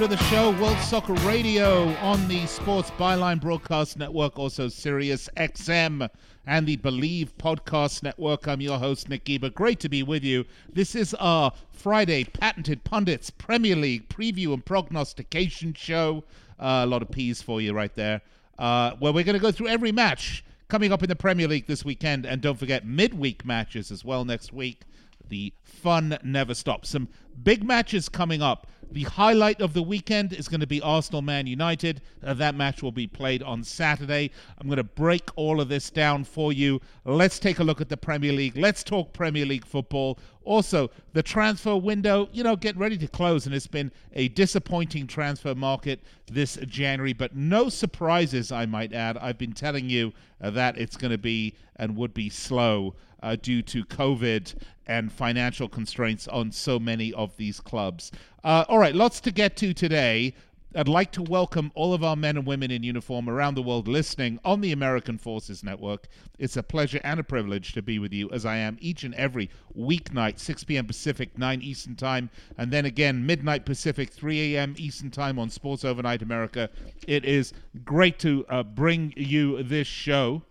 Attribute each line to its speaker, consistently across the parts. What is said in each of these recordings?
Speaker 1: To the show, World Soccer Radio on the Sports Byline Broadcast Network, also Sirius XM and the Bleav Podcast Network. I'm your host, Nick Geber. Great to be with you. This is our Friday Patented Pundits Premier League preview and prognostication show. Uh, a lot of P's for you right there. Uh, where we're going to go through every match coming up in the Premier League this weekend. And don't forget midweek matches as well next week. The fun never stops. Some big matches coming up. The highlight of the weekend is going to be Arsenal Man United. Uh, that match will be played on Saturday. I'm going to break all of this down for you. Let's take a look at the Premier League. Let's talk Premier League football. Also, the transfer window, you know, get ready to close, and it's been a disappointing transfer market this January, but no surprises, I might add. I've been telling you uh, that it's going to be and would be slow uh, due to COVID and financial constraints on so many of these clubs. Uh, all right, lots to get to today. I'd like to welcome all of our men and women in uniform around the world listening on the American Forces Network. It's a pleasure and a privilege to be with you as I am each and every weeknight, 6 p.m. Pacific, 9 Eastern Time, and then again, midnight Pacific, 3 a.m. Eastern Time on Sports Overnight America. It is great to uh, bring you this show.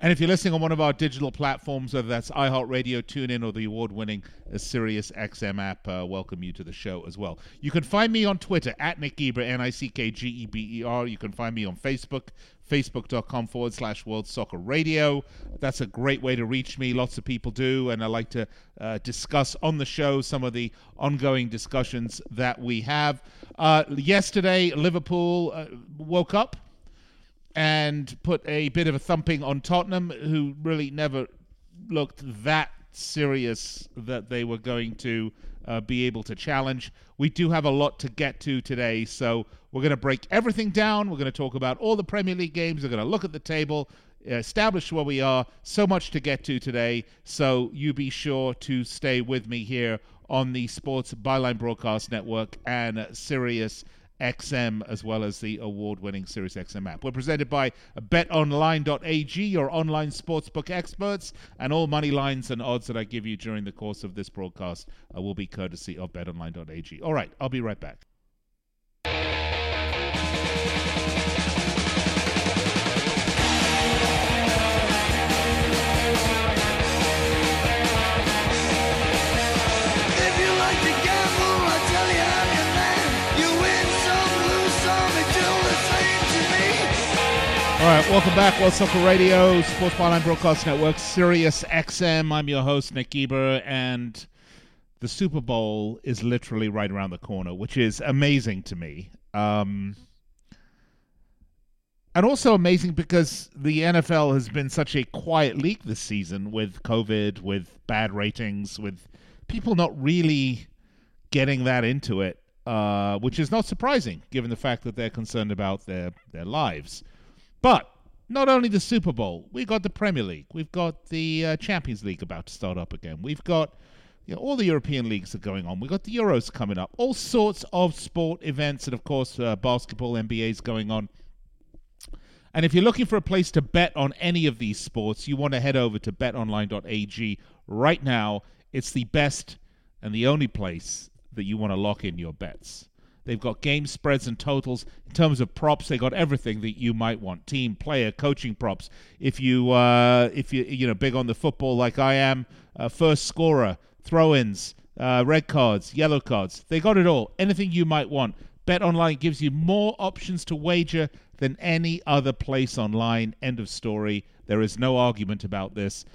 Speaker 1: And if you're listening on one of our digital platforms, whether that's iHeartRadio, TuneIn, or the award-winning Sirius XM app, uh, welcome you to the show as well. You can find me on Twitter at Nick Geber, N-I-C-K-G-E-B-E-R. You can find me on Facebook, facebook.com forward slash World Soccer Radio. That's a great way to reach me. Lots of people do, and I like to uh, discuss on the show some of the ongoing discussions that we have. Uh, yesterday, Liverpool uh, woke up and put a bit of a thumping on Tottenham, who really never looked that serious that they were going to uh, be able to challenge. We do have a lot to get to today, so we're going to break everything down. We're going to talk about all the Premier League games. We're going to look at the table, establish where we are. So much to get to today, so you be sure to stay with me here on the Sports Byline Broadcast Network and Sirius XM as well as the award-winning Sirius XM app. We're presented by betonline.ag, your online sportsbook experts, and all money lines and odds that I give you during the course of this broadcast uh, will be courtesy of betonline.ag. All right, I'll be right back.
Speaker 2: All
Speaker 1: right, welcome back. World Soccer Radio, Sports Byline Broadcast Network, Sirius XM. I'm your host, Nick Geber, and the Super Bowl is literally right around the corner, which is amazing to me. Um, and also amazing because the NFL has been such a quiet league this season with COVID, with bad ratings, with people not really getting that into it, uh, which is not surprising given the fact that they're concerned about their, their lives. But not only the Super Bowl, we've got the Premier League, we've got the uh, Champions League about to start up again, we've got you know, all the European leagues are going on, we've got the Euros coming up, all sorts of sport events, and of course, uh, basketball, NBA is going on. And if you're looking for a place to bet on any of these sports, you want to head over to betonline.ag right now. It's the best and the only place that you want to lock in your bets. They've got game spreads and totals. In terms of props, they got everything that you might want: team, player, coaching props. If you uh, if you you know big on the football like I am, uh, first scorer, throw-ins, uh, red cards, yellow cards. They got it all. Anything you might want. Bet Online gives you more options to wager than any other place online. End of story. There is no argument about this.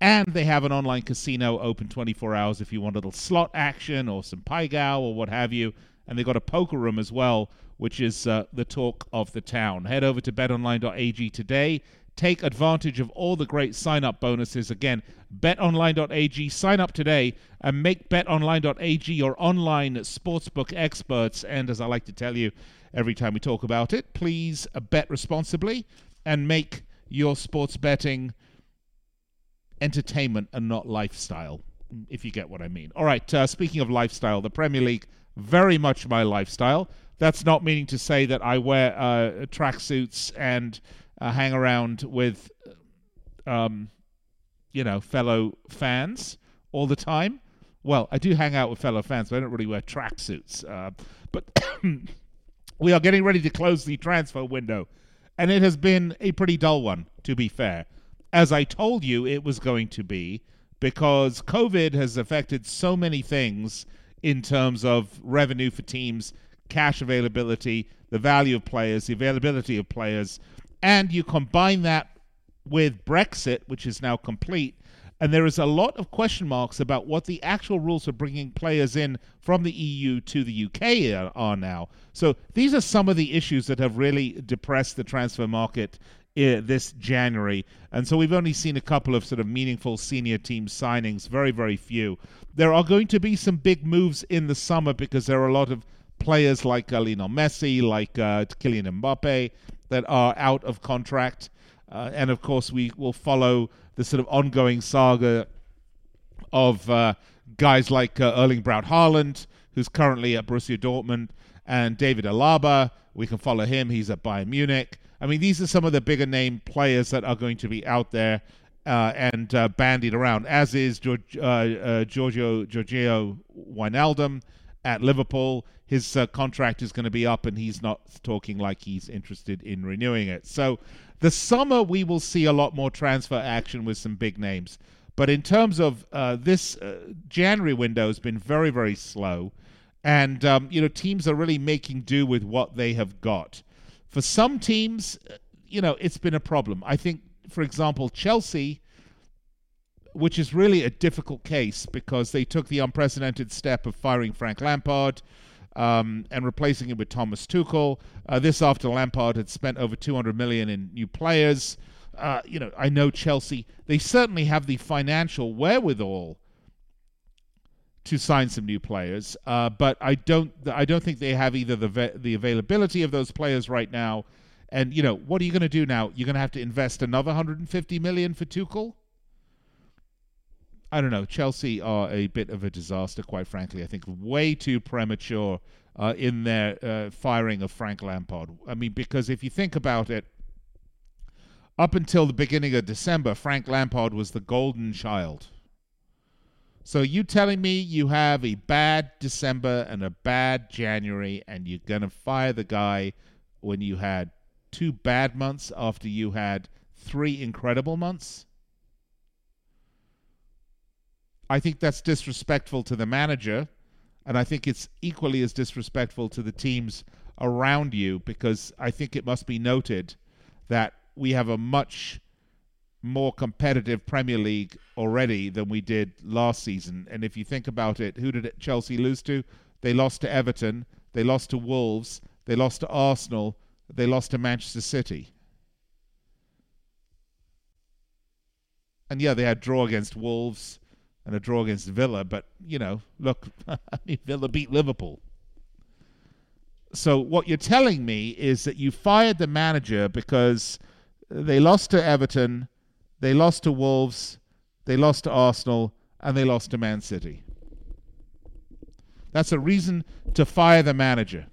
Speaker 1: And they have an online casino open 24 hours if you want a little slot action or some pai gow or what have you. And they've got a poker room as well, which is uh, the talk of the town. Head over to betonline.ag today. Take advantage of all the great sign up bonuses. Again, betonline.ag. Sign up today and make betonline.ag your online sportsbook experts. And as I like to tell you every time we talk about it, please bet responsibly and make your sports betting entertainment and not lifestyle. if you get what I mean. All right, uh, speaking of lifestyle, the Premier League, very much my lifestyle. That's not meaning to say that I wear uh, tracksuits and uh, hang around with, um, you know, fellow fans all the time. Well, I do hang out with fellow fans, but I don't really wear tracksuits. Uh, but we are getting ready to close the transfer window, and it has been a pretty dull one, to be fair. As I told you, it was going to be because COVID has affected so many things in terms of revenue for teams, cash availability, the value of players, the availability of players, and you combine that with Brexit, which is now complete, and there is a lot of question marks about what the actual rules for bringing players in from the EU to the UK are, are now. So these are some of the issues that have really depressed the transfer market this January. And so we've only seen a couple of sort of meaningful senior team signings, very, very few. There are going to be some big moves in the summer because there are a lot of players like uh, Lionel Messi, like uh, Kylian Mbappe, that are out of contract. Uh, and of course, we will follow the sort of ongoing saga of uh, guys like uh, Erling Braut Haaland, who's currently at Borussia Dortmund, and David Alaba. We can follow him. He's at Bayern Munich. I mean, these are some of the bigger name players that are going to be out there uh, and uh, bandied around, as is George, uh, uh Giorgio Giorgio Wijnaldum at Liverpool. His uh, contract is going to be up, and he's not talking like he's interested in renewing it. So, the summer we will see a lot more transfer action with some big names. But in terms of uh, this January window has been very, very slow, and um, you know teams are really making do with what they have got. For some teams, uh, you know, it's been a problem. I think, for example, Chelsea, which is really a difficult case because they took the unprecedented step of firing Frank Lampard um, and replacing him with Thomas Tuchel. Uh, this after Lampard had spent over 200 million in new players. Uh, you know, I know Chelsea. They certainly have the financial wherewithal to sign some new players. Uh, but I don't I don't think they have either the the availability of those players right now. And you know what are you going to do now? You're going to have to invest another 150 million for Tuchel. I don't know. Chelsea are a bit of a disaster, quite frankly. I think way too premature uh, in their uh, firing of Frank Lampard. I mean, because if you think about it, up until the beginning of December, Frank Lampard was the golden child so you telling me you have a bad December and a bad January and you're going to fire the guy when you had two bad months after you had three incredible months? I think that's disrespectful to the manager and I think it's equally as disrespectful to the teams around you because I think it must be noted that we have a much more competitive Premier League already than we did last season. And if you think about it, who did Chelsea lose to? They lost to Everton, they lost to Wolves, they lost to Arsenal, they lost to Manchester City. And yeah, they had a draw against Wolves and a draw against Villa, but you know, look, Villa beat Liverpool. So what you're telling me is that you fired the manager because they lost to Everton, they lost to Wolves, they lost to Arsenal, and they lost to Man City. That's a reason to fire the manager.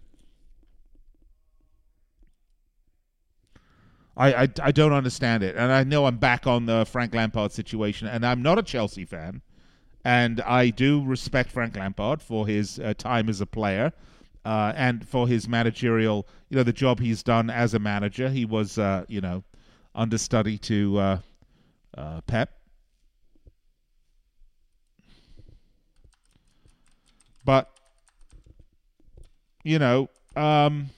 Speaker 1: I, I, I, don't understand it. And I know I'm back on the Frank Lampard situation, and I'm not a Chelsea fan. And I do respect Frank Lampard for his uh, time as a player uh, and for his managerial, you know, the job he's done as a manager. He was, uh, you know, understudy to uh, Pep. But, you know, um,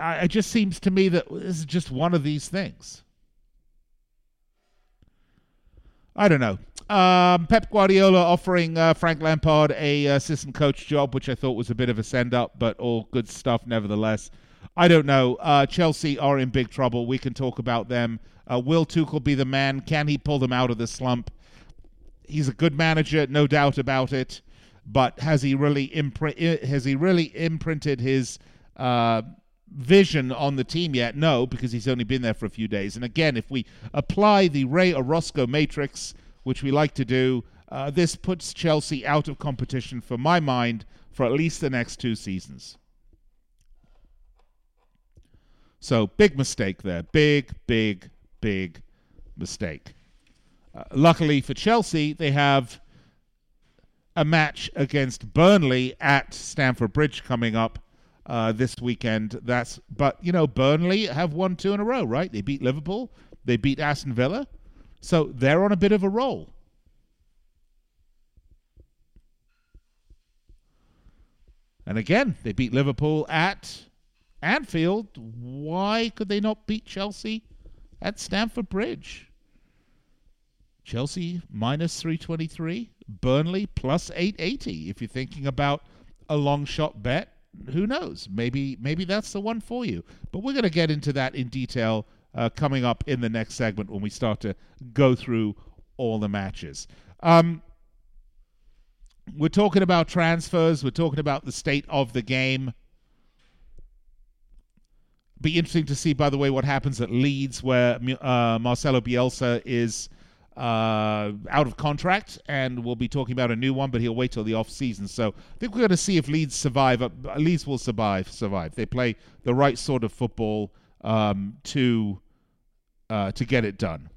Speaker 1: I, it just seems to me that this is just one of these things. I don't know. Um, Pep Guardiola offering uh, Frank Lampard a assistant coach job, which I thought was a bit of a send up, but all good stuff nevertheless. I don't know. Uh, Chelsea are in big trouble. We can talk about them. Uh, will Tuchel be the man? Can he pull them out of the slump? He's a good manager, no doubt about it. But has he really? Has he really imprinted his uh, vision on the team yet? No, because he's only been there for a few days. And again, if we apply the Ray Orozco matrix, which we like to do, uh, this puts Chelsea out of competition, for my mind, for at least the next two seasons. So, big mistake there. Big, big, big mistake. Uh, luckily for Chelsea, they have a match against Burnley at Stamford Bridge coming up uh, this weekend. That's but you know Burnley have won two in a row, right? They beat Liverpool, they beat Aston Villa, so they're on a bit of a roll. And again, they beat Liverpool at Anfield. Why could they not beat Chelsea at Stamford Bridge? Chelsea minus 323, Burnley plus 880. If you're thinking about a long shot bet, who knows? Maybe maybe that's the one for you. But we're going to get into that in detail uh, coming up in the next segment when we start to go through all the matches. Um, we're talking about transfers. We're talking about the state of the game. Be interesting to see, by the way, what happens at Leeds, where uh, Marcelo Bielsa is uh, out of contract, and we'll be talking about a new one, but he'll wait till the off season. So I think we're going to see if Leeds survive. Uh, Leeds will survive. Survive. They play the right sort of football um, to uh, to get it done.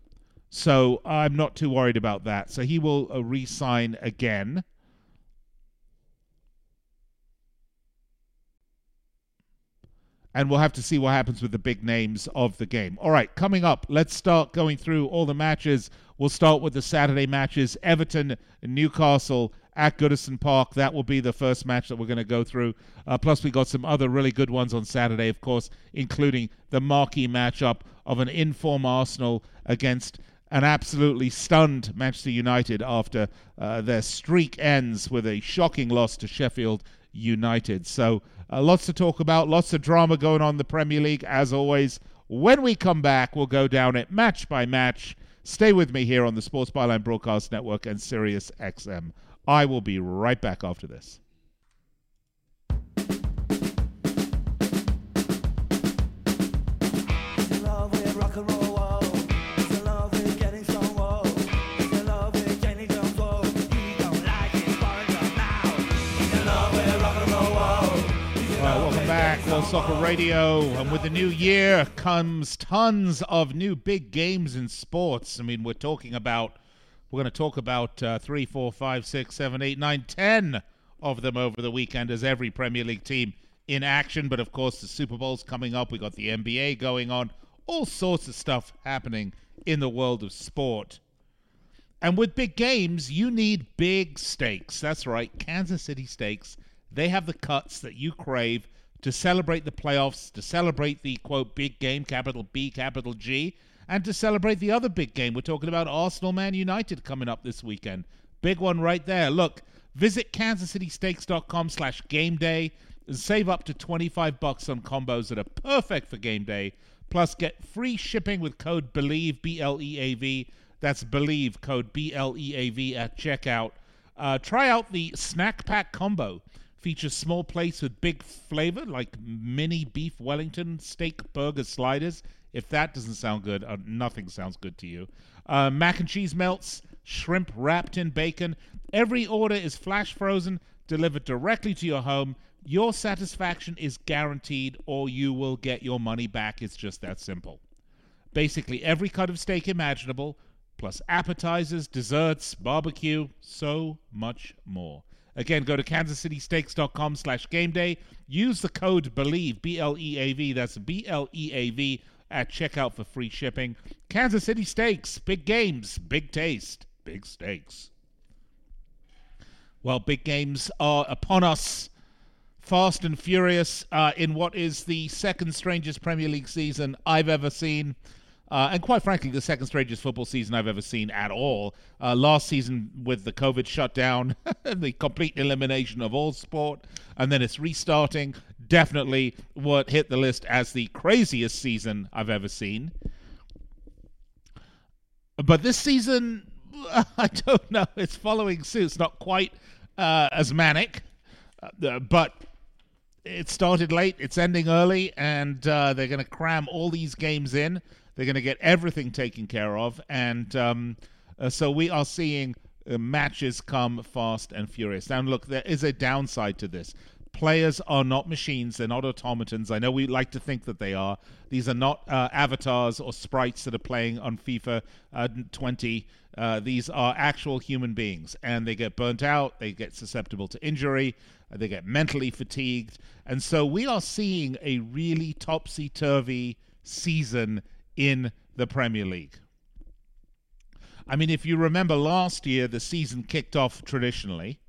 Speaker 1: So I'm not too worried about that. So he will uh, re-sign again. And we'll have to see what happens with the big names of the game. All right, coming up, let's start going through all the matches. We'll start with the Saturday matches Everton, Newcastle at Goodison Park. That will be the first match that we're going to go through. Uh, plus, we got some other really good ones on Saturday, of course, including the marquee matchup of an inform Arsenal against an absolutely stunned Manchester United after uh, their streak ends with a shocking loss to Sheffield United. So, uh, lots to talk about, lots of drama going on in the Premier League, as always. When we come back, we'll go down it match by match. Stay with me here on the Sports Byline Broadcast Network and Sirius XM. I will be right back after this. World Soccer Radio, and with the new year comes tons of new big games in sports. I mean, we're talking about, we're going to talk about uh, three, four, five, six, seven, eight, nine, ten of them over the weekend as every Premier League team in action. But of course, the Super Bowl's coming up. We got the NBA going on, all sorts of stuff happening in the world of sport. And with big games, you need big stakes. That's right, Kansas City Steaks. They have the cuts that you crave to celebrate the playoffs, to celebrate the quote big game, capital B, capital G, and to celebrate the other big game. We're talking about Arsenal Man United coming up this weekend. Big one right there. Look, visit kansascitysteaks.com slash game day and save up to 25 bucks on combos that are perfect for game day. Plus, get free shipping with code BLEAV, B L E A V. That's BLEAV, code B L E A V at checkout. Uh, try out the snack pack combo features small plates with big flavor like mini beef Wellington steak burger sliders. If that doesn't sound good, uh, nothing sounds good to you. Uh, mac and cheese melts, shrimp wrapped in bacon. Every order is flash frozen, delivered directly to your home. Your satisfaction is guaranteed, or you will get your money back. It's just that simple. Basically, every cut of steak imaginable, plus appetizers, desserts, barbecue, so much more. Again, go to kansascitysteaks.com slash game day. Use the code BLEAV, B L E A V, that's B L E A V, at checkout for free shipping. Kansas City Steaks, big games, big taste, big stakes. Well, big games are upon us. Fast and furious uh, in what is the second strangest Premier League season I've ever seen. Uh, and quite frankly, the second strangest football season I've ever seen at all. Uh, last season, with the COVID shutdown, the complete elimination of all sport, and then it's restarting. Definitely what hit the list as the craziest season I've ever seen. But this season, I don't know. It's following suit. It's not quite uh, as manic, uh, but it started late, it's ending early, and uh, they're going to cram all these games in. They're going to get everything taken care of, and um, uh, so we are seeing uh, matches come fast and furious. Now, look, there is a downside to this. Players are not machines; they're not automatons. I know we like to think that they are. These are not uh, avatars or sprites that are playing on FIFA uh, 20. Uh, these are actual human beings, and they get burnt out. They get susceptible to injury. Uh, they get mentally fatigued, and so we are seeing a really topsy-turvy season in the Premier League. I mean, if you remember last year, the season kicked off traditionally,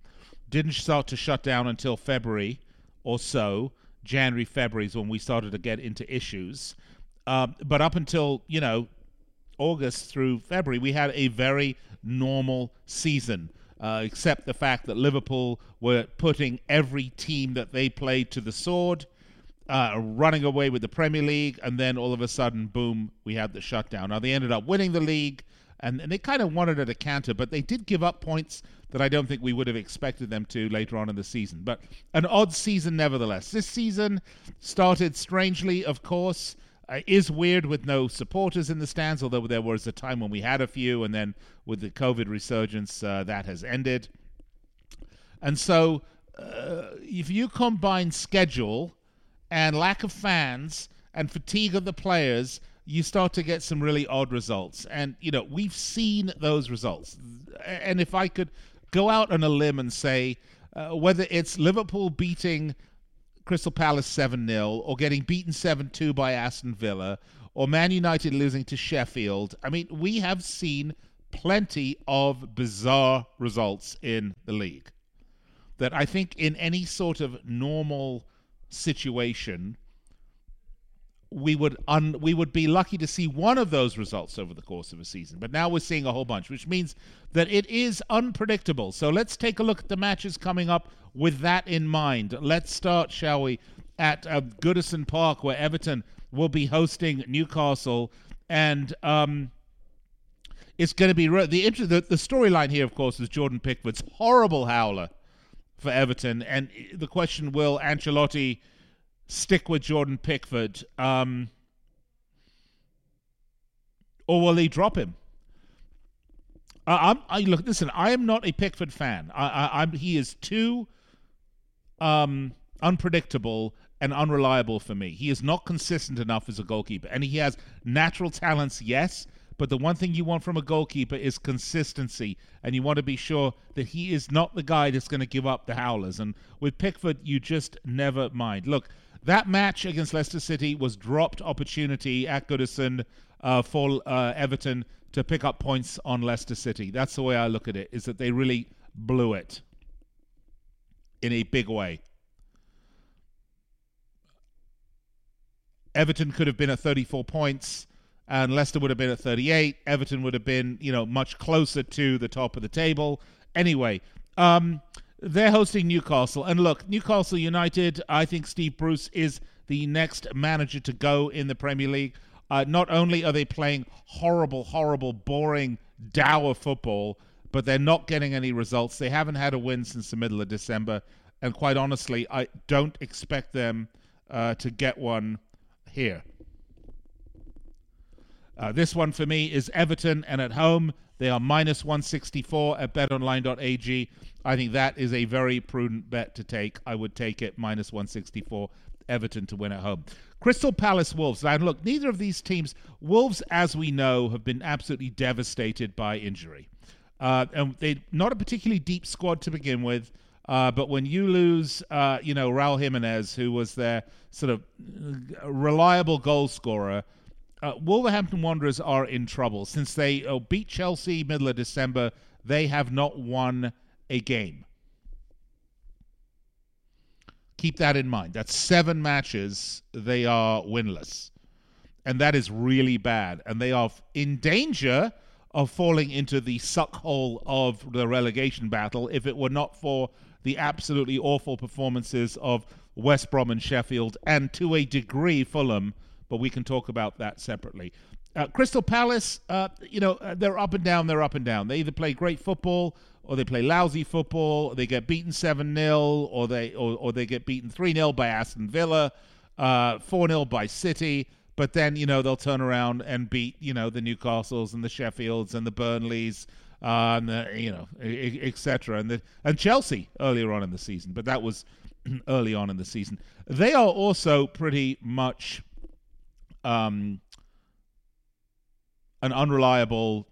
Speaker 1: didn't start to shut down until February or so. January, February is when we started to get into issues. Uh, but up until, you know, August through February, we had a very normal season, uh, except the fact that Liverpool were putting every team that they played to the sword. Uh, running away with the Premier League, and then all of a sudden, boom, we had the shutdown. Now they ended up winning the league, and, and they kind of wanted a canter, but they did give up points that I don't think we would have expected them to later on in the season. But an odd season, nevertheless. This season started strangely, of course. Uh, is weird with no supporters in the stands, although there was a time when we had a few, and then with the COVID resurgence, uh, that has ended. And so, uh, if you combine schedule and lack of fans and fatigue of the players, you start to get some really odd results. And, you know, we've seen those results. And if I could go out on a limb and say uh, whether it's Liverpool beating Crystal Palace 7 0 or getting beaten 7 2 by Aston Villa or Man United losing to Sheffield, I mean, we have seen plenty of bizarre results in the league that I think in any sort of normal situation we would un, we would be lucky to see one of those results over the course of a season. But now we're seeing a whole bunch, which means that it is unpredictable. So let's take a look at the matches coming up with that in mind. Let's start, shall we, at uh, Goodison Park, where Everton will be hosting Newcastle, and um, it's going to be re- the the, the storyline here, of course, is Jordan Pickford's horrible howler for Everton, and the question: Will Ancelotti? stick with Jordan Pickford, um, or will he drop him? I, I'm. I look. Listen, I am not a Pickford fan. I, I. He is too um, unpredictable and unreliable for me. He is not consistent enough as a goalkeeper, and he has natural talents, yes. But the one thing you want from a goalkeeper is consistency, and you want to be sure that he is not the guy that's going to give up the howlers. And with Pickford, you just never mind. Look, that match against Leicester City was dropped opportunity at Goodison uh, for uh, Everton to pick up points on Leicester City. That's the way I look at it. Is that they really blew it in a big way. Everton could have been at 34 points and Leicester would have been at 38. Everton would have been, you know, much closer to the top of the table. Anyway, um, they're hosting Newcastle. And look, Newcastle United, I think Steve Bruce is the next manager to go in the Premier League. Uh, not only are they playing horrible, horrible, boring, dour football, but they're not getting any results. They haven't had a win since the middle of December. And quite honestly, I don't expect them uh, to get one here. Uh, this one for me is Everton, and at home they are minus 164 at betonline.ag. I think that is a very prudent bet to take. I would take it minus 164 Everton to win at home. Crystal Palace Wolves. Now, look, neither of these teams, Wolves, as we know, have been absolutely devastated by injury. Uh, and they not a particularly deep squad to begin with. Uh, but when you lose, uh, you know, Raul Jimenez, who was their sort of reliable goal scorer, uh, Wolverhampton Wanderers are in trouble since they uh, beat Chelsea middle of December. They have not won a game. Keep that in mind. That's seven matches they are winless. And that is really bad. And they are in danger of falling into the suck hole of the relegation battle if it were not for the absolutely awful performances of West Brom and Sheffield, and to a degree Fulham, but we can talk about that separately. Uh, Crystal Palace, uh, you know, uh, they're up and down. They're up and down. They either play great football or they play lousy football. They get beaten seven 0 or they or, or they get beaten three 0 by Aston Villa, uh, four 0 by City. But then you know they'll turn around and beat you know the Newcastles and the Sheffields and the Burnleys uh, and the, you know etc. And the and Chelsea earlier on in the season. But that was early on in the season. They are also pretty much. Um, an unreliable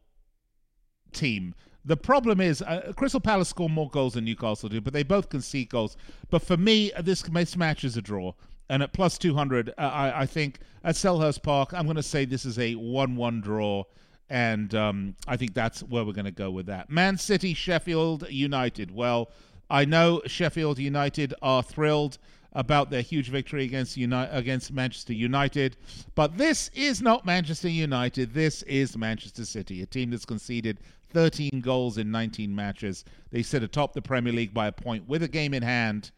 Speaker 1: team. The problem is, uh, Crystal Palace score more goals than Newcastle do, but they both concede goals. But for me, this, this match is a draw. And at plus 200, uh, I, I, think at Selhurst Park, I'm going to say this is a 1 1 draw. And um, I think that's where we're going to go with that. Man City, Sheffield United. Well, I know Sheffield United are thrilled about their huge victory against Uni- against Manchester United. But this is not Manchester United. This is Manchester City, a team that's conceded 13 goals in 19 matches. They sit atop the Premier League by a point with a game in hand.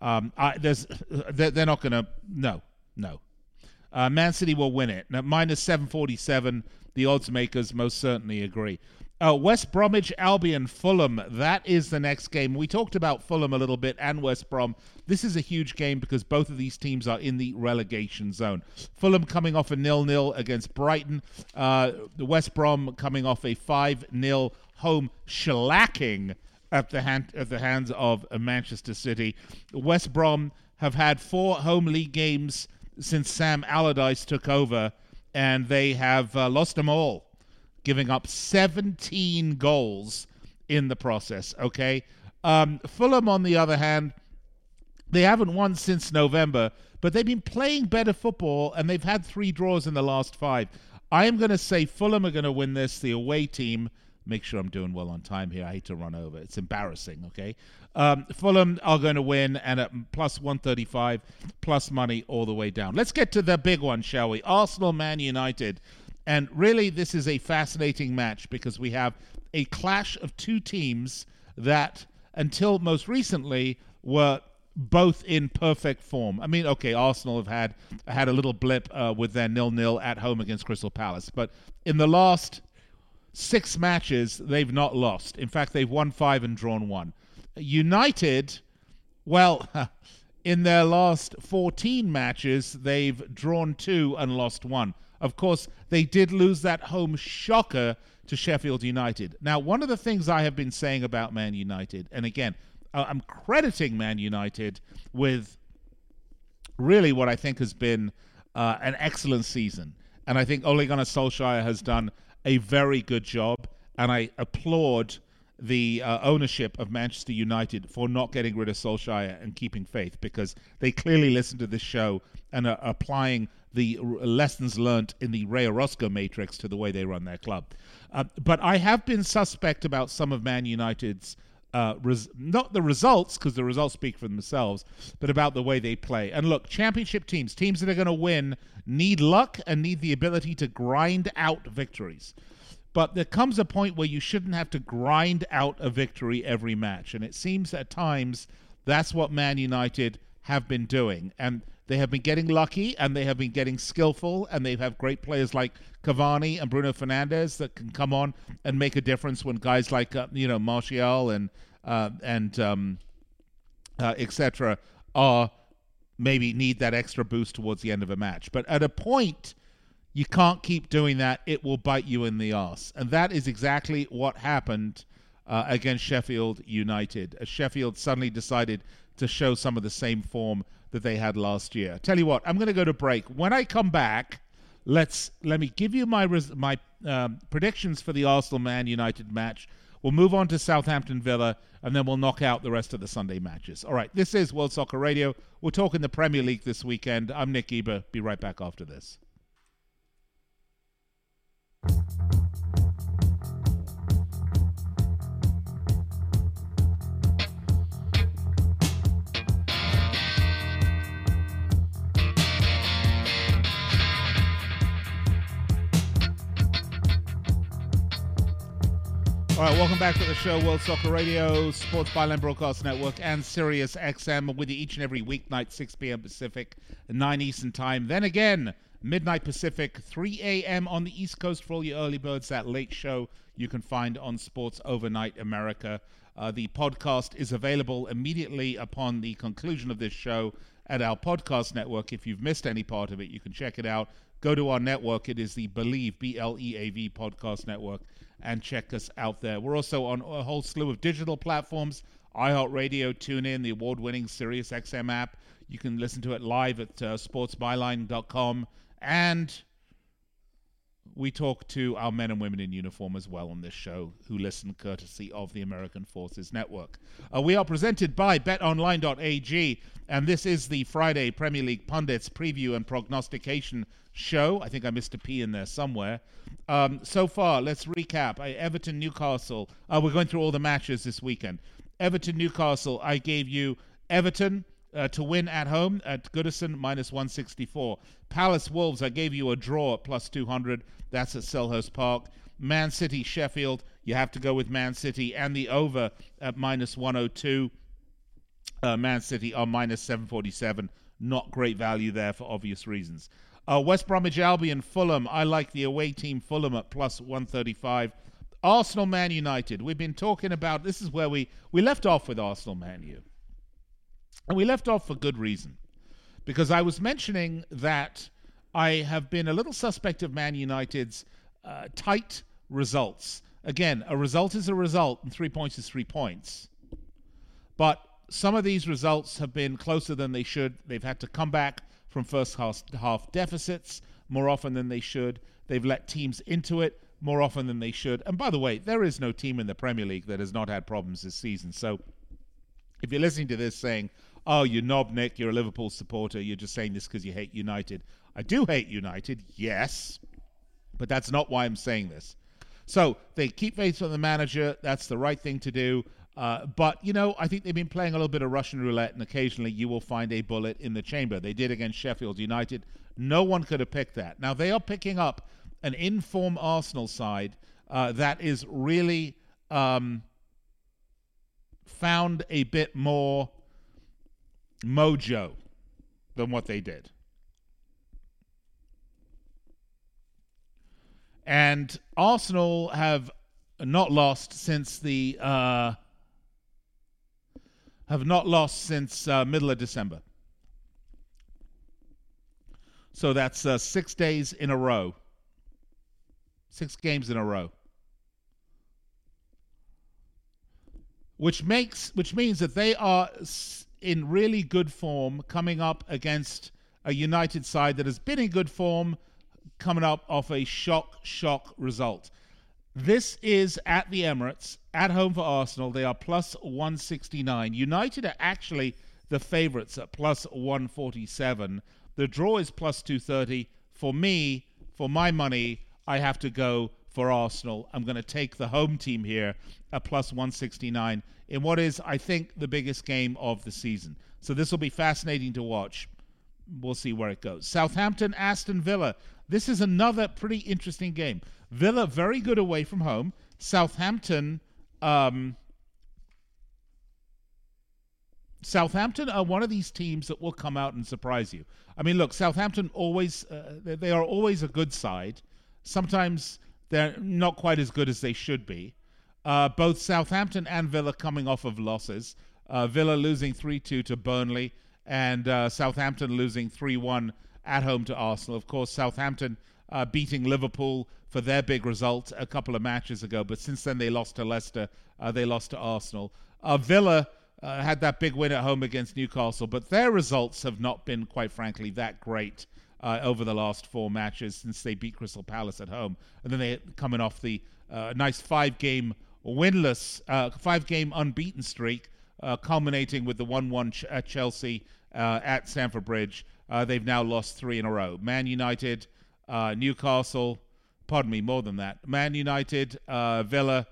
Speaker 1: Um, I, there's, they're, they're not going to. No, no. Uh, Man City will win it. Now, minus 747. The odds makers most certainly agree. Uh, West Bromwich Albion Fulham. That is the next game. We talked about Fulham a little bit and West Brom. This is a huge game because both of these teams are in the relegation zone. Fulham coming off a nil-nil against Brighton. Uh, West Brom coming off a 5-0 home shellacking at the hand at the hands of Manchester City. West Brom have had four home league games since Sam Allardyce took over, and they have uh, lost them all giving up 17 goals in the process. Okay. Um, Fulham, on the other hand, they haven't won since November, but they've been playing better football and they've had three draws in the last five. I am going to say Fulham are going to win this, the away team. Make sure I'm doing well on time here. I hate to run over. It's embarrassing, okay? Um, Fulham are going to win and at plus 135, plus money all the way down. Let's get to the big one, shall we? Arsenal Man United. And really, this is a fascinating match because we have a clash of two teams that, until most recently, were both in perfect form. I mean, okay, Arsenal have had had a little blip uh, with their nil-nil at home against Crystal Palace, but in the last six matches, they've not lost. In fact, they've won five and drawn one. United, well, in their last 14 matches, they've drawn two and lost one. Of course, they did lose that home shocker to Sheffield United. Now, one of the things I have been saying about Man United, and again, I'm crediting Man United with really what I think has been uh, an excellent season. And I think Ole Gunnar Solskjaer has done a very good job. And I applaud the uh, ownership of Manchester United for not getting rid of Solskjaer and keeping faith because they clearly listen to this show and are applying the lessons learned in the Ray Orozco matrix to the way they run their club. Uh, but I have been suspect about some of Man United's. Uh, res- not the results, because the results speak for themselves, but about the way they play. And look, championship teams, teams that are going to win, need luck and need the ability to grind out victories. But there comes a point where you shouldn't have to grind out a victory every match. And it seems at times that's what Man United have been doing. And they have been getting lucky and they have been getting skillful and they have great players like Cavani and Bruno Fernandes that can come on and make a difference when guys like uh, you know Martial and uh, and um, uh, etc. are maybe need that extra boost towards the end of a match. But at a point, you can't keep doing that; it will bite you in the ass, and that is exactly what happened uh, against Sheffield United. Sheffield suddenly decided to show some of the same form that they had last year. Tell you what, I'm going to go to break. When I come back, let's let me give you my res- my um, predictions for the Arsenal Man United match. We'll move on to Southampton Villa, and then we'll knock out the rest of the Sunday matches. All right, this is World Soccer Radio. We're talking the Premier League this weekend. I'm Nick Geber. Be right back after this. All right, welcome back to the show, World Soccer Radio, Sports Byline Broadcast Network, and Sirius XM with you each and every weeknight, 6 p.m. Pacific, 9 Eastern Time. Then again, midnight Pacific, 3 a.m. on the East Coast for all your early birds. That late show you can find on Sports Overnight America. Uh, the podcast is available immediately upon the conclusion of this show at our podcast network. If you've missed any part of it, you can check it out. Go to our network. It is the Bleav, B L E A V podcast network, and check us out there. We're also on a whole slew of digital platforms iHeartRadio, TuneIn, the award winning SiriusXM app. You can listen to it live at uh, sportsbyline.com. And we talk to our men and women in uniform as well on this show who listen courtesy of the American Forces Network. Uh, we are presented by betonline.ag, and this is the Friday Premier League Pundits preview and prognostication show. I think I missed a P in there somewhere. Um, so far, let's recap. I, Everton, Newcastle. Uh, we're going through all the matches this weekend. Everton, Newcastle. I gave you Everton uh, to win at home at Goodison minus 164. Palace Wolves, I gave you a draw at plus 200. That's at Selhurst Park. Man City Sheffield, you have to go with Man City and the over at minus 102. Uh, Man City are minus 747. Not great value there for obvious reasons. Uh, West Bromwich Albion, Fulham. I like the away team Fulham at plus 135. Arsenal Man United. We've been talking about this is where we we left off with Arsenal Man U. And we left off for good reason. Because I was mentioning that I have been a little suspect of Man United's uh, tight results. Again, a result is a result, and three points is three points. But some of these results have been closer than they should. They've had to come back from first half, deficits more often than they should. They've let teams into it more often than they should. And by the way, there is no team in the Premier League that has not had problems this season. So if you're listening to this saying, oh, you knob Nick, you're a Liverpool supporter, you're just saying this because you hate United. I do hate United, yes, but that's not why I'm saying this. So they keep faith in the manager. That's the right thing to do. Uh, but, you know, I think they've been playing a little bit of Russian roulette, and occasionally you will find a bullet in the chamber. They did against Sheffield United. No one could have picked that. Now, they are picking up an informed Arsenal side uh, that is really um, found a bit more mojo than what they did. And Arsenal have not lost since the uh, have not lost since uh, middle of December. So that's uh, six days in a row, six games in a row, which makes which means that they are in really good form coming up against a United side that has been in good form coming up off a shock, shock result. This is at the Emirates, at home for Arsenal. They are plus 169. United are actually the favourites at plus 147. The draw is plus 230. For me, for my money, I have to go for Arsenal. I'm going to take the home team here at plus 169 in what is, I think, the biggest game of the season. So this will be fascinating to watch. We'll see where it goes. Southampton, Aston Villa. This is another pretty interesting game. Villa very good away from home. Southampton. Um, Southampton are one of these teams that will come out and surprise you. I mean, look, Southampton always uh, they are always a good side. Sometimes they're not quite as good as they should be. Uh, both Southampton and Villa coming off of losses. Uh, Villa losing 3 2 to Burnley, and uh, Southampton losing 3 1 at home to Arsenal. Of course, Southampton uh, beating Liverpool for their big result a couple of matches ago, but since then they lost to Leicester, uh, they lost to Arsenal. Uh, Villa had that big win at home against Newcastle, but their results have not been, quite frankly, that great. Uh, over the last four matches since they beat Crystal Palace at home. And then they coming off the uh, nice five game winless, uh, five game unbeaten streak, uh, culminating with the 1 1 ch- at Chelsea uh, at Stamford Bridge. Uh, they've now lost three in a row. Man United, uh, Newcastle, pardon me, more than that. Man United, uh, Villa,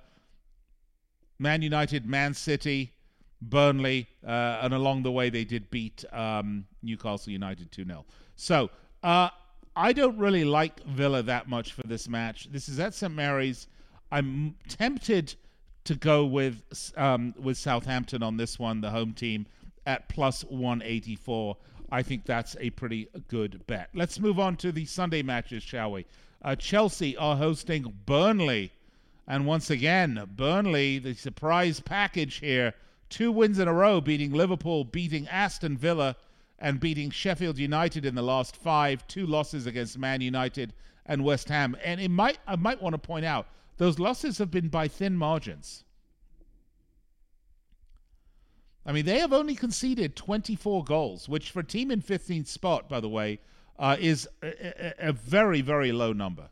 Speaker 1: Man United, Man City, Burnley, and along the way they did beat um, Newcastle United 2 0. So, I don't really like Villa that much for this match. This is at St. Mary's. I'm tempted to go with um, with Southampton on this one, the home team at plus 184. I think that's a pretty good bet. Let's move on to the Sunday matches, shall we? Uh, Chelsea are hosting Burnley. And once again, Burnley, the surprise package here. Two wins in a row, beating Liverpool, beating Aston Villa, and beating Sheffield United in the last five. Two losses against Man United and West Ham. And it might I might want to point out those losses have been by thin margins. I mean, they have only conceded 24 goals, which for a team in 15th spot, by the way, uh, is a, a, a very, very low number.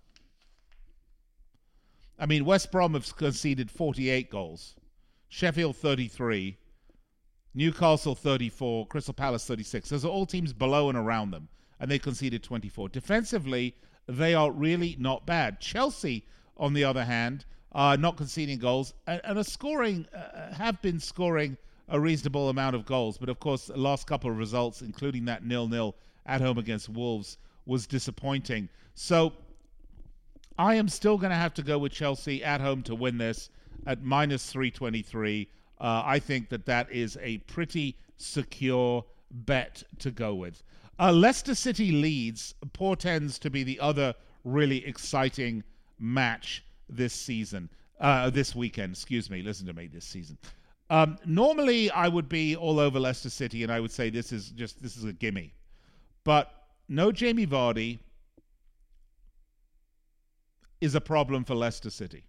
Speaker 1: I mean, West Brom have conceded 48 goals, Sheffield 33, Newcastle 34, Crystal Palace 36. Those are all teams below and around them, and they conceded 24. Defensively, they are really not bad. Chelsea, on the other hand, are not conceding goals and, and are scoring, uh, have been scoring a reasonable amount of goals. But of course, the last couple of results, including that nil nil at home against Wolves, was disappointing. So I am still going to have to go with Chelsea at home to win this at minus 323. Uh, I think that that is a pretty secure bet to go with. Uh, Leicester City Leeds portends to be the other really exciting match this season, uh, this weekend. Excuse me. Listen to me. This season. Um, normally, I would be all over Leicester City, and I would say this is just this is a gimme. But no Jamie Vardy is a problem for Leicester City.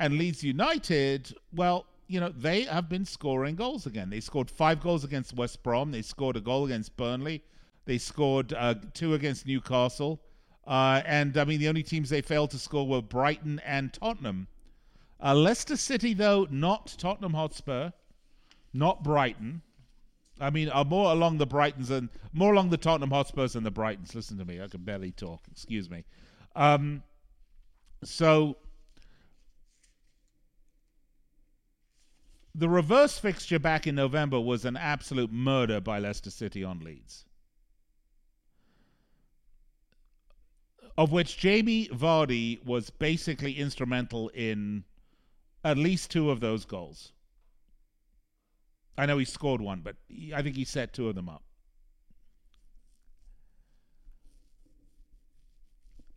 Speaker 1: And Leeds United, well, you know, they have been scoring goals again. They scored five goals against West Brom. They scored a goal against Burnley. They scored uh, two against Newcastle. Uh, and I mean, the only teams they failed to score were Brighton and Tottenham. Uh, Leicester City, though, not Tottenham Hotspur, not Brighton. I mean, are more along the Brightons and more along the Tottenham Hotspurs than the Brightons. Listen to me, I can barely talk. Excuse me. Um, so the reverse fixture back in November was an absolute murder by Leicester City on Leeds. Of which Jamie Vardy was basically instrumental in at least two of those goals. I know he scored one, but he, I think he set two of them up.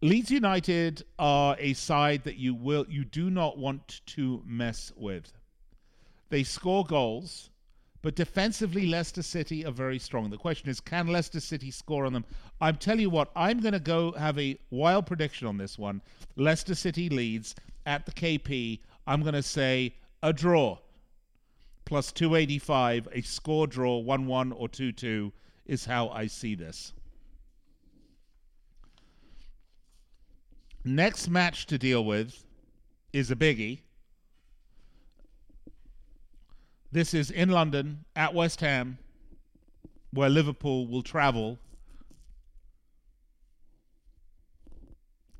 Speaker 1: Leeds United are a side that you will you do not want to mess with. They score goals. But defensively, Leicester City are very strong. The question is, can Leicester City score on them? I'm tell you what, I'm going to go have a wild prediction on this one. Leicester City Leeds at the KP. I'm going to say a draw plus 285, a score draw, 1 1 or 2 2 is how I see this. Next match to deal with is a biggie. This is in London at West Ham, where Liverpool will travel,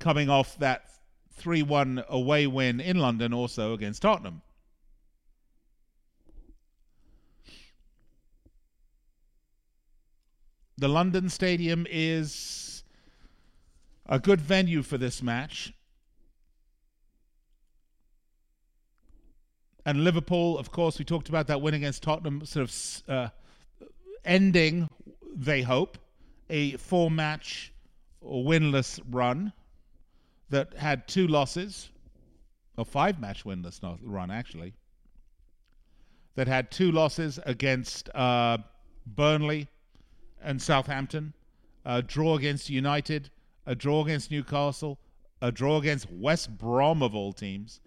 Speaker 1: coming off that 3 1 away win in London also against Tottenham. The London Stadium is a good venue for this match. And Liverpool, of course, we talked about that win against Tottenham, sort of uh, ending, they hope, a four match winless run that had two losses, a five match winless run, actually, that had two losses against uh, Burnley and Southampton, a draw against United, a draw against Newcastle, a draw against West Brom, of all teams,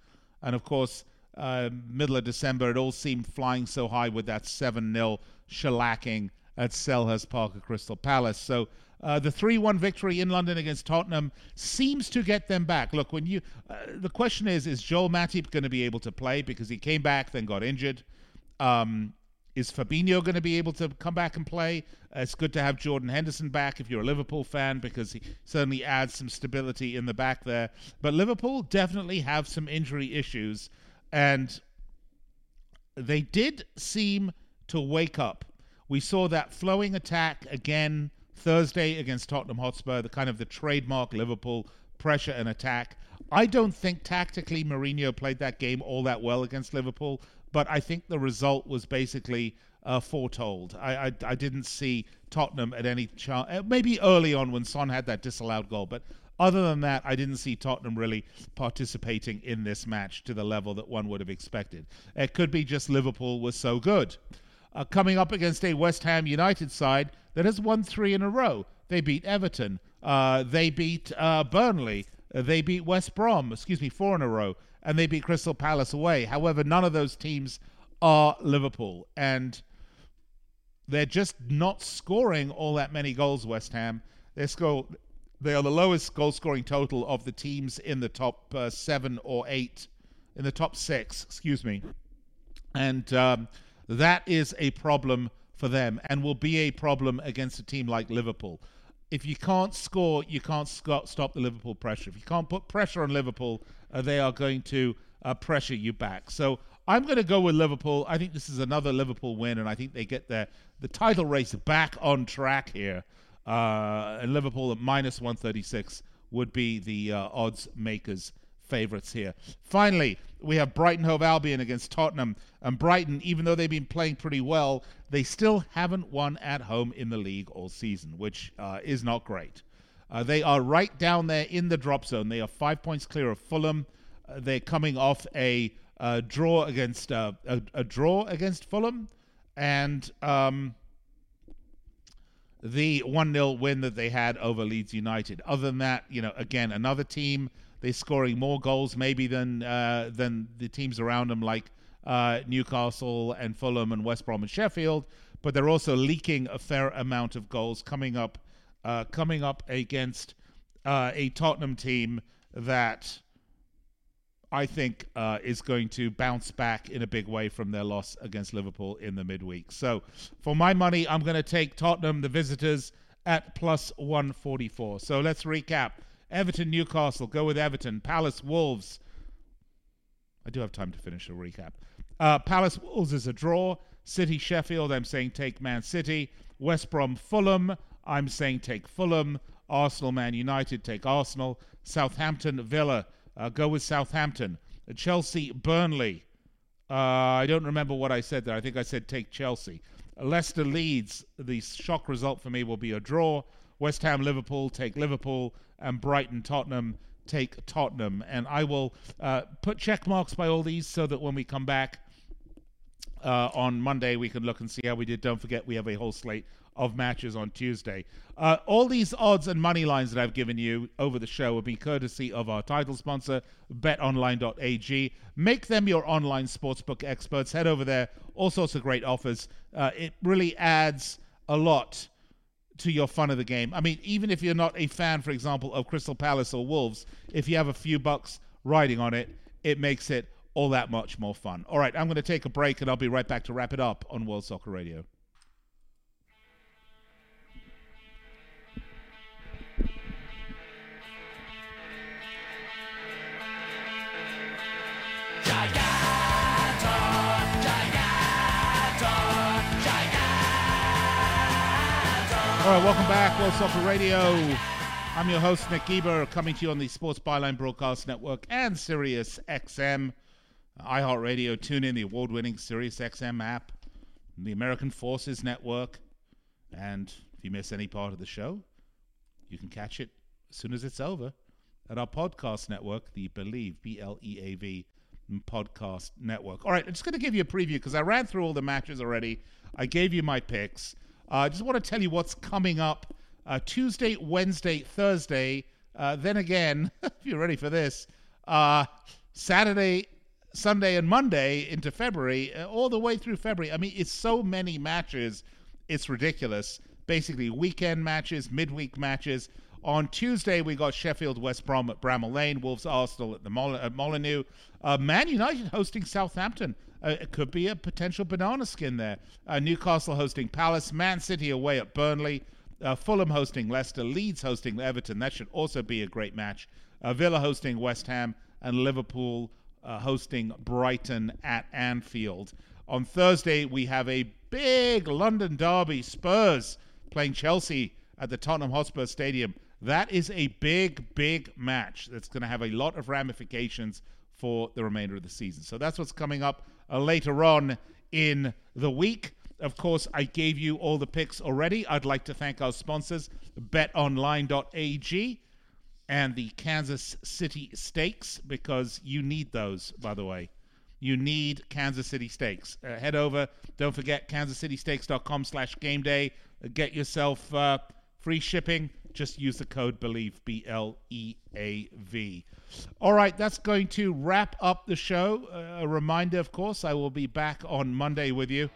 Speaker 1: and of course, uh, middle of December, it all seemed flying so high with that 7 0 shellacking at Selhurst Park at Crystal Palace. So uh, the 3 1 victory in London against Tottenham seems to get them back. Look, when you. Uh, the question is is Joel Matip going to be able to play because he came back, then got injured? Um, is Fabinho going to be able to come back and play? Uh, it's good to have Jordan Henderson back if you're a Liverpool fan because he certainly adds some stability in the back there. But Liverpool definitely have some injury issues. And they did seem to wake up. We saw that flowing attack again Thursday against Tottenham Hotspur, the kind of the trademark Liverpool pressure and attack. I don't think tactically Mourinho played that game all that well against Liverpool, but I think the result was basically uh, foretold. I, I, I didn't see Tottenham at any chance. Maybe early on when Son had that disallowed goal, but other than that, I didn't see Tottenham really participating in this match to the level that one would have expected. It could be just Liverpool was so good. Uh, coming up against a West Ham United side that has won three in a row. They beat Everton. Uh, they beat uh, Burnley. Uh, they beat West Brom, excuse me, four in a row. And they beat Crystal Palace away. However, none of those teams are Liverpool. And they're just not scoring all that many goals, West Ham. They score. They are the lowest goal scoring total of the teams in the top uh, seven or eight, in the top six, excuse me. And um, that is a problem for them and will be a problem against a team like Liverpool. If you can't score, you can't sc- stop the Liverpool pressure. If you can't put pressure on Liverpool, uh, they are going to uh, pressure you back. So I'm going to go with Liverpool. I think this is another Liverpool win, and I think they get their the title race back on track here. Uh, and Liverpool at minus 136 would be the uh, odds makers' favorites here. Finally, we have Brighton Hove Albion against Tottenham. And Brighton, even though they've been playing pretty well, they still haven't won at home in the league all season, which uh, is not great. Uh, they are right down there in the drop zone. They are five points clear of Fulham. Uh, they're coming off a uh, draw against a, a, draw against Fulham, and um, the one 0 win that they had over Leeds United. Other than that, you know, again another team they're scoring more goals maybe than uh, than the teams around them, like uh, Newcastle and Fulham and West Brom and Sheffield. But they're also leaking a fair amount of goals coming up, uh, coming up against uh, a Tottenham team that I think uh, is going to bounce back in a big way from their loss against Liverpool in the midweek. So, for my money, I'm going to take Tottenham, the visitors, at plus 144. So let's recap. Everton, Newcastle. Go with Everton. Palace, Wolves. I do have time to finish a recap. Uh, Palace, Wolves is a draw. City, Sheffield. I'm saying take Man City. West Brom, Fulham. I'm saying take Fulham. Arsenal, Man United. Take Arsenal. Southampton, Villa. Uh, go with Southampton. Chelsea, Burnley. Uh, I don't remember what I said there. I think I said take Chelsea. Leicester, Leeds. The shock result for me will be a draw. West Ham, Liverpool. Take Liverpool and Brighton, Tottenham take Tottenham. And I will uh, put check marks by all these so that when we come back uh, on Monday, we can look and see how we did. Don't forget, we have a whole slate of matches on Tuesday. Uh, all these odds and money lines that I've given you over the show will be courtesy of our title sponsor, betonline.ag. Make them your online sportsbook experts. Head over there, all sorts of great offers. Uh, it really adds a lot to your fun of the game. I mean, even if you're not a fan, for example, of Crystal Palace or Wolves, if you have a few bucks riding on it, it makes it all that much more fun. All right, I'm going to take a break and I'll be right back to wrap it up on World Soccer Radio. All right, welcome back, World Soccer Radio. I'm your host, Nick Geber, coming to you on the Sports Byline Broadcast Network and Sirius XM, iHeartRadio, tune in the award winning Sirius XM app, the American Forces Network. And if you miss any part of the show, you can catch it as soon as it's over at our podcast network, the Bleav, B L E A V podcast network. All right, I'm just going to give you a preview because I ran through all the matches already. I gave you my picks. I uh, just want to tell you what's coming up uh, Tuesday, Wednesday, Thursday. Uh, then again, if you're ready for this, uh, Saturday, Sunday, and Monday into February, uh, all the way through February. I mean, it's so many matches, it's ridiculous. Basically, weekend matches, midweek matches. On Tuesday, we got Sheffield West Brom at Bramall Lane, Wolves Arsenal at the Mol- at Molineux, uh, Man United hosting Southampton. Uh, it could be a potential banana skin there. Uh, Newcastle hosting Palace, Man City away at Burnley, uh, Fulham hosting Leicester, Leeds hosting Everton. That should also be a great match. Uh, Villa hosting West Ham, and Liverpool uh, hosting Brighton at Anfield. On Thursday, we have a big London derby Spurs playing Chelsea at the Tottenham Hotspur Stadium. That is a big, big match that's going to have a lot of ramifications for the remainder of the season. So that's what's coming up uh, later on in the week. Of course, I gave you all the picks already. I'd like to thank our sponsors, betonline.ag and the Kansas City Steaks, because you need those, by the way. You need Kansas City Steaks. Uh, head over. Don't forget kansascitysteaks.com slash game day. Uh, get yourself uh, free shipping. Just use the code BLEAV, B L E A V. All right, that's going to wrap up the show. Uh, a reminder, of course, I will be back on Monday with you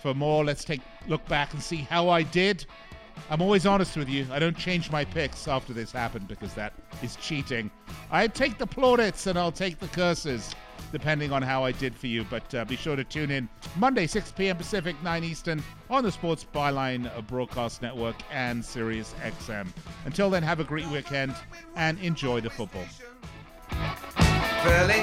Speaker 1: for more. Let's take look back and see how I did. I'm always honest with you. I don't change my picks after this happened because that is cheating. I take the plaudits and I'll take the curses depending on how I did for you. But uh, be sure to tune in Monday, 6 p.m. Pacific, 9 Eastern on the Sports Byline Broadcast Network and Sirius XM. Until then, have a great weekend and enjoy the football.
Speaker 3: Fairly